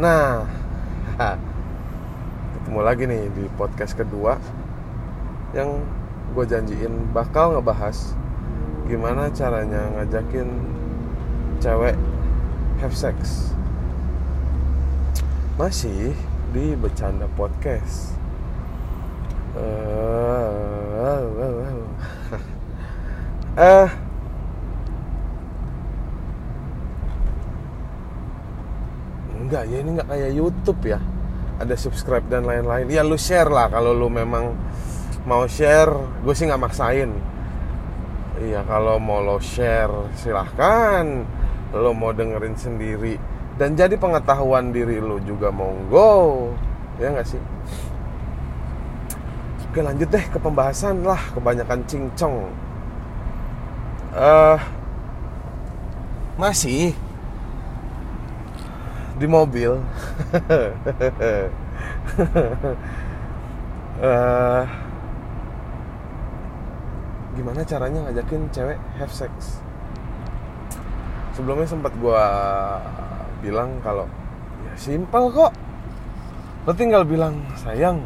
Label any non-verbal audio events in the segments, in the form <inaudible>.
Nah, ketemu lagi nih di podcast kedua yang gue janjiin bakal ngebahas gimana caranya ngajakin cewek have sex. Masih di bercanda podcast. Eh, enggak ya ini nggak kayak YouTube ya. Ada subscribe dan lain-lain. Ya lu share lah kalau lu memang mau share. Gue sih nggak maksain. Iya kalau mau lo share silahkan. Lo mau dengerin sendiri. Dan jadi pengetahuan diri lu juga monggo. Ya nggak sih? Oke lanjut deh ke pembahasan lah. Kebanyakan cincong. Uh, masih di mobil. Uh, <laughs> gimana caranya ngajakin cewek have sex? Sebelumnya sempat gue bilang kalau ya simpel kok. Lo tinggal bilang sayang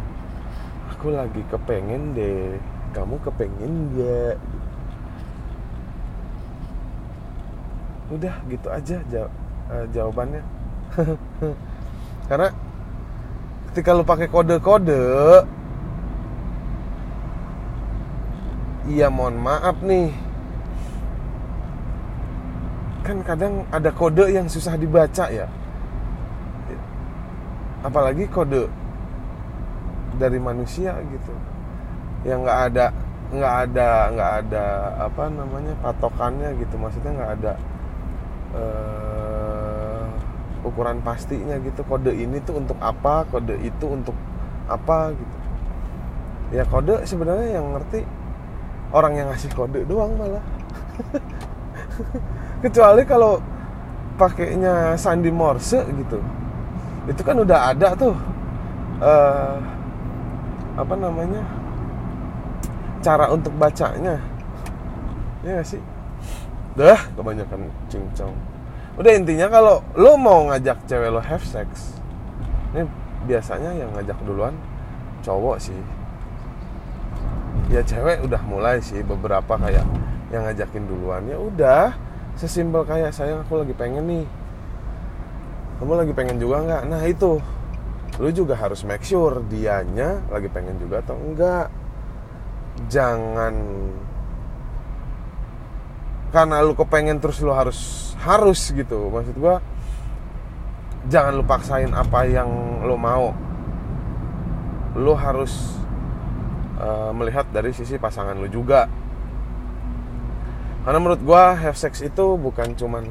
aku lagi kepengen deh. Kamu kepengen gak udah gitu aja jaw uh, jawabannya <laughs> karena ketika lu pakai kode-kode iya mohon maaf nih. Kan kadang ada kode yang susah dibaca ya. Apalagi kode dari manusia gitu. Yang nggak ada nggak ada nggak ada apa namanya patokannya gitu. Maksudnya nggak ada uh, ukuran pastinya gitu. Kode ini tuh untuk apa kode itu untuk apa gitu. Ya kode sebenarnya yang ngerti orang yang ngasih kode doang malah. <laughs> Kecuali kalau pakainya sandi morse gitu. Itu kan udah ada tuh uh, apa namanya cara untuk bacanya. Ya gak sih? Dah kebanyakan cincong udah intinya kalau lo mau ngajak cewek lo have sex ini biasanya yang ngajak duluan cowok sih. Ya cewek udah mulai sih beberapa kayak yang ngajakin duluan. Ya udah sesimpel kayak sayang aku lagi pengen nih. Kamu lagi pengen juga nggak? Nah itu. Lu juga harus make sure dianya lagi pengen juga atau enggak jangan karena lu kepengen terus lu harus harus gitu. Maksud gua jangan lu paksain apa yang lu mau. Lu harus uh, melihat dari sisi pasangan lu juga. Karena menurut gua have sex itu bukan cuman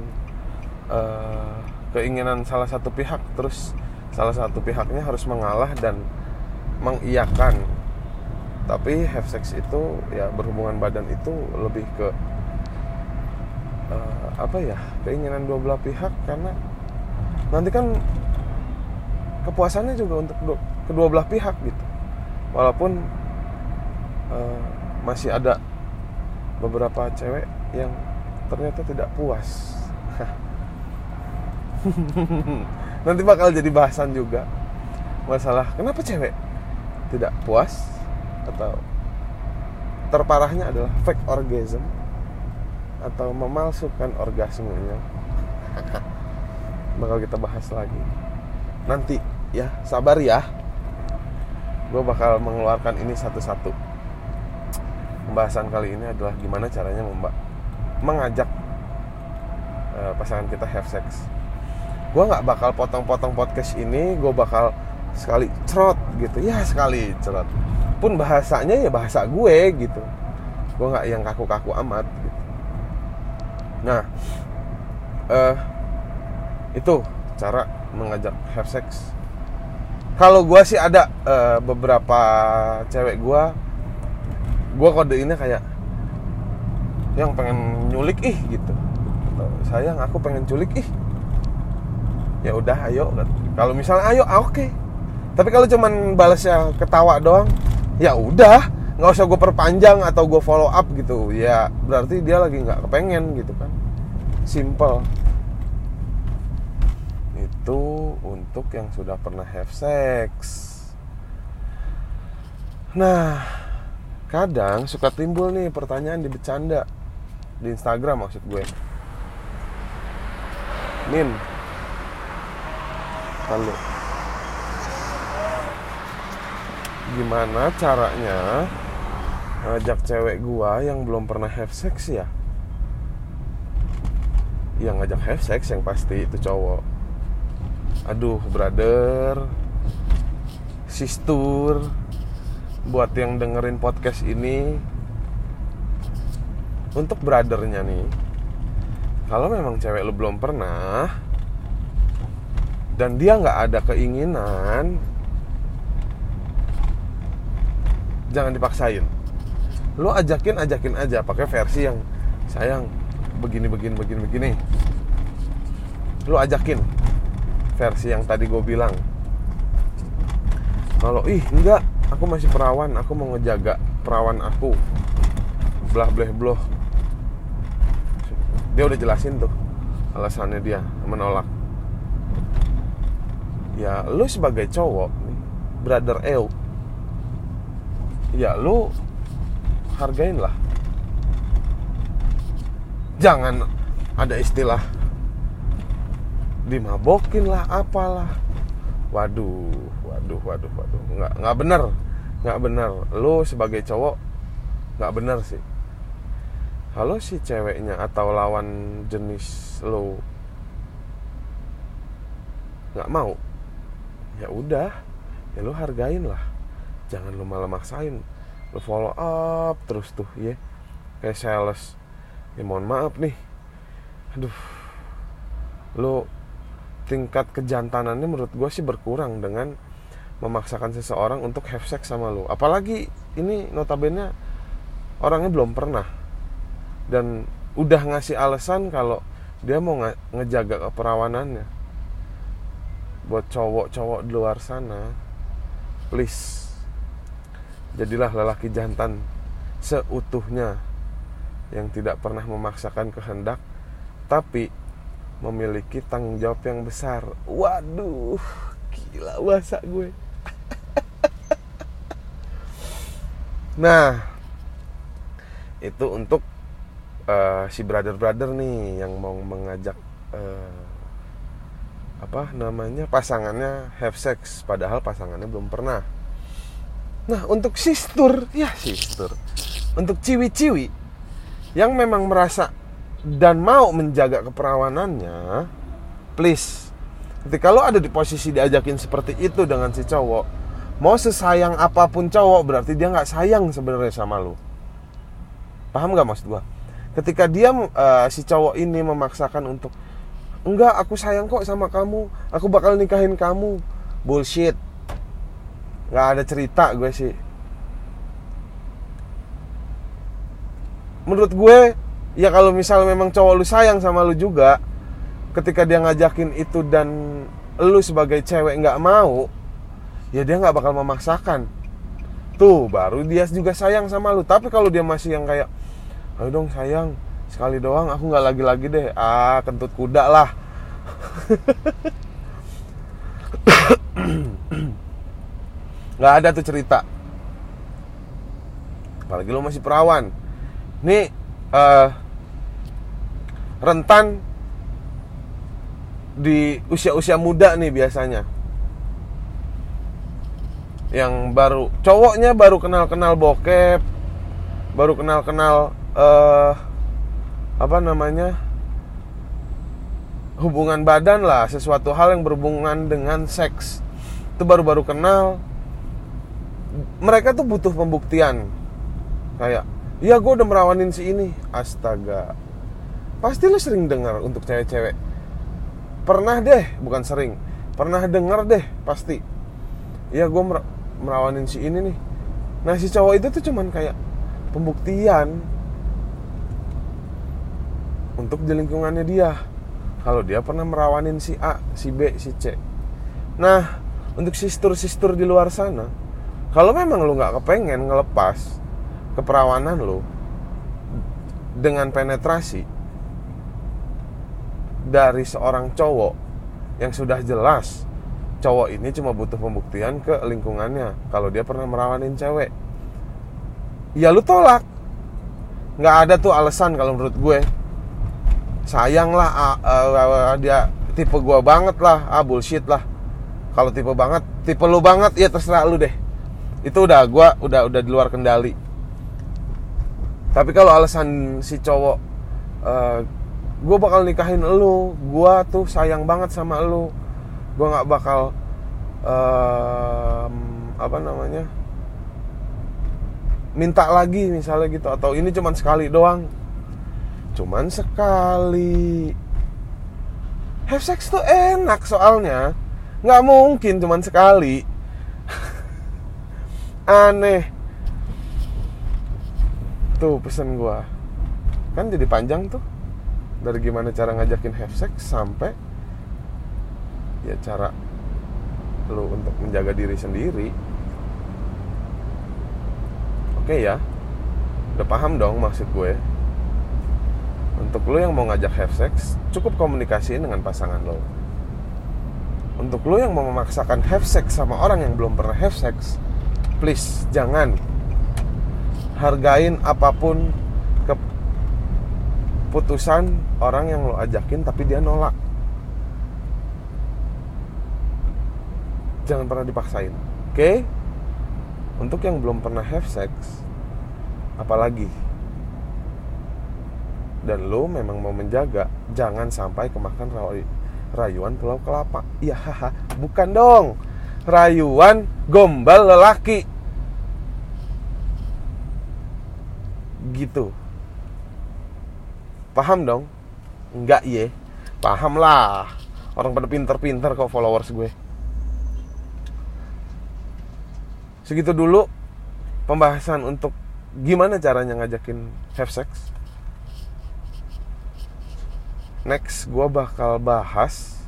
uh, keinginan salah satu pihak terus salah satu pihaknya harus mengalah dan mengiyakan. Tapi have sex itu ya berhubungan badan itu lebih ke uh, apa ya keinginan dua belah pihak karena nanti kan kepuasannya juga untuk kedua belah pihak gitu. Walaupun uh, masih ada beberapa cewek yang ternyata tidak puas. <laughs> Nanti bakal jadi bahasan juga masalah kenapa cewek tidak puas atau terparahnya adalah fake orgasm atau memalsukan orgasmenya bakal kita bahas lagi. Nanti ya sabar ya. Gue bakal mengeluarkan ini satu-satu. Pembahasan kali ini adalah gimana caranya mbak mengajak uh, pasangan kita have sex. Gue nggak bakal potong-potong podcast ini gue bakal sekali cerot gitu. Ya sekali cerot. Pun bahasanya ya bahasa gue gitu. Gue nggak yang kaku-kaku amat Nah, uh, itu cara mengajak have sex. Kalau gue sih ada uh, beberapa cewek gue, gue kode ini kayak yang pengen nyulik ih gitu. Sayang aku pengen culik ih. Ya udah ayo. Kalau misalnya ayo ah, oke. Okay. Tapi kalau cuman balasnya ketawa doang, ya udah nggak usah gue perpanjang atau gue follow up gitu. Ya berarti dia lagi nggak kepengen gitu kan. Simple. Itu untuk yang sudah pernah have sex. Nah, kadang suka timbul nih pertanyaan di bercanda. Di Instagram maksud gue. Min, lalu gimana caranya ngajak cewek gua yang belum pernah have sex ya? Yang ngajak have sex yang pasti itu cowok. Aduh, brother, sister, buat yang dengerin podcast ini, untuk brothernya nih, kalau memang cewek lu belum pernah dan dia nggak ada keinginan, jangan dipaksain. Lu ajakin ajakin aja pakai versi yang sayang begini begini begini begini. Lu ajakin versi yang tadi gue bilang. Kalau ih enggak, aku masih perawan, aku mau ngejaga perawan aku. Belah bleh bloh. Dia udah jelasin tuh alasannya dia menolak. Ya lu sebagai cowok, brother Eu, ya lu hargain lah. Jangan ada istilah dimabokin lah apalah. Waduh waduh waduh waduh. Nggak nggak bener nggak bener. Lu sebagai cowok nggak bener sih. Kalau si ceweknya atau lawan jenis lo nggak mau. Ya udah ya lu hargain lah jangan lu malah maksain. Lu follow up terus tuh ya. Kayak sales. Ya mohon maaf nih. Aduh. Lu tingkat kejantanannya menurut gue sih berkurang dengan memaksakan seseorang untuk have sex sama lu. Apalagi ini notabene orangnya belum pernah. Dan udah ngasih alasan kalau dia mau ngejaga keperawanannya. Buat cowok-cowok di luar sana please Jadilah lelaki jantan seutuhnya yang tidak pernah memaksakan kehendak tapi memiliki tanggung jawab yang besar. Waduh, gila bahasa gue. <laughs> nah, itu untuk uh, si brother-brother nih yang mau mengajak uh, apa namanya pasangannya have sex padahal pasangannya belum pernah Nah untuk sistur Ya sistur. Untuk ciwi-ciwi Yang memang merasa Dan mau menjaga keperawanannya Please. Ketika lo ada di posisi diajakin seperti itu Dengan si cowok Mau sesayang apa pun cowok Berarti dia nggak sayang sebenarnya sama lo Paham gak maksud gua? Ketika dia uh, si cowok ini memaksakan untuk Enggak, aku sayang kok sama kamu. Aku bakal nikahin kamu. Bullshit nggak ada cerita gue sih. Menurut gue ya kalau misalnya memang cowok lu sayang sama lu juga ketika dia ngajakin itu dan lu sebagai cewek nggak mau ya dia nggak bakal memaksakan. Tuh baru dia juga sayang sama lu. Tapi kalau dia masih yang kayak ayo dong sayang sekali doang aku nggak lagi-lagi deh. Ah kentut kuda lah <laughs> nggak ada tuh cerita. Apalagi lo masih perawan. Nih uh, rentan di usia-usia muda nih biasanya. Yang baru cowoknya baru kenal-kenal bokep baru kenal-kenal uh, apa namanya hubungan badan lah sesuatu hal yang berhubungan dengan seks. Itu baru-baru kenal mereka tuh butuh pembuktian. Kayak ya gue udah merawanin si ini. Astaga. Pasti lu sering dengar untuk cewek-cewek. Pernah deh bukan sering. Pernah dengar deh pasti. Ya gue mer merawanin si ini nih. Nah si cowok itu tuh cuman kayak pembuktian untuk di lingkungannya dia. Kalau dia pernah merawanin si A, si B, si C. Nah, untuk sistur-sistur di luar sana, kalau memang lu nggak kepengen ngelepas keperawanan lu dengan penetrasi dari seorang cowok yang sudah jelas cowok ini cuma butuh pembuktian ke lingkungannya kalau dia pernah merawanin cewek ya lu tolak. Nggak ada tuh alasan kalau menurut gue. Sayang lah uh, dia tipe gue banget lah. Ah bullshit lah. Kalau tipe banget tipe lu banget ya terserah lu deh itu udah gue udah udah di luar kendali. Tapi kalau alasan si cowok uh, gue bakal nikahin lu gue tuh sayang banget sama lu gue nggak bakal um, apa namanya minta lagi misalnya gitu. Atau ini cuman sekali doang. Cuman sekali. Have sex tuh enak soalnya. Nggak mungkin cuman sekali aneh. Tuh pesen gua. Kan jadi panjang tuh. Dari gimana cara ngajakin have sex sampai ya cara lu untuk menjaga diri sendiri. Oke ya. Udah paham dong maksud gue. Untuk lo yang mau ngajak have sex cukup komunikasiin dengan pasangan lo untuk lo yang mau memaksakan have sex sama orang yang belum pernah have sex please jangan. Hargain apa pun keputusan orang yang lo ajakin tapi dia nolak. Jangan pernah dipaksain oke? Okay? untuk yang belum pernah have sex apalagi? Dan lo memang mau menjaga jangan sampai kemakan rayuan pulau kelapa. Iya bukan dong. Rayuan gombal lelaki gitu. Paham dong? Enggak ye paham lah. Orang pada pinter-pinter kok followers gue. Segitu dulu pembahasan untuk gimana caranya ngajakin have sex. Next gue bakal bahas.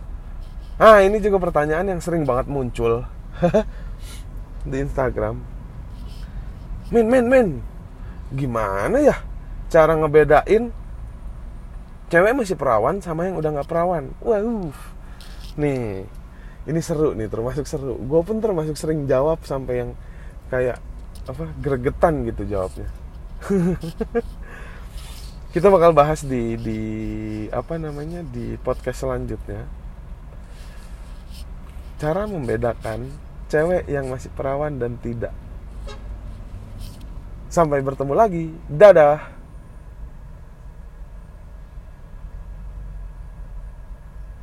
Ah ini juga pertanyaan yang sering banget muncul <laughs> di Instagram. Min min min gimana ya cara ngebedain cewek masih perawan sama yang udah nggak perawan? Wow nih ini seru nih termasuk seru. Gue pun termasuk sering jawab sampai yang kayak apa gregetan gitu jawabnya. <laughs> Kita bakal bahas di di apa namanya di podcast selanjutnya. Cara membedakan cewek yang masih perawan dan tidak sampai bertemu lagi. Dadah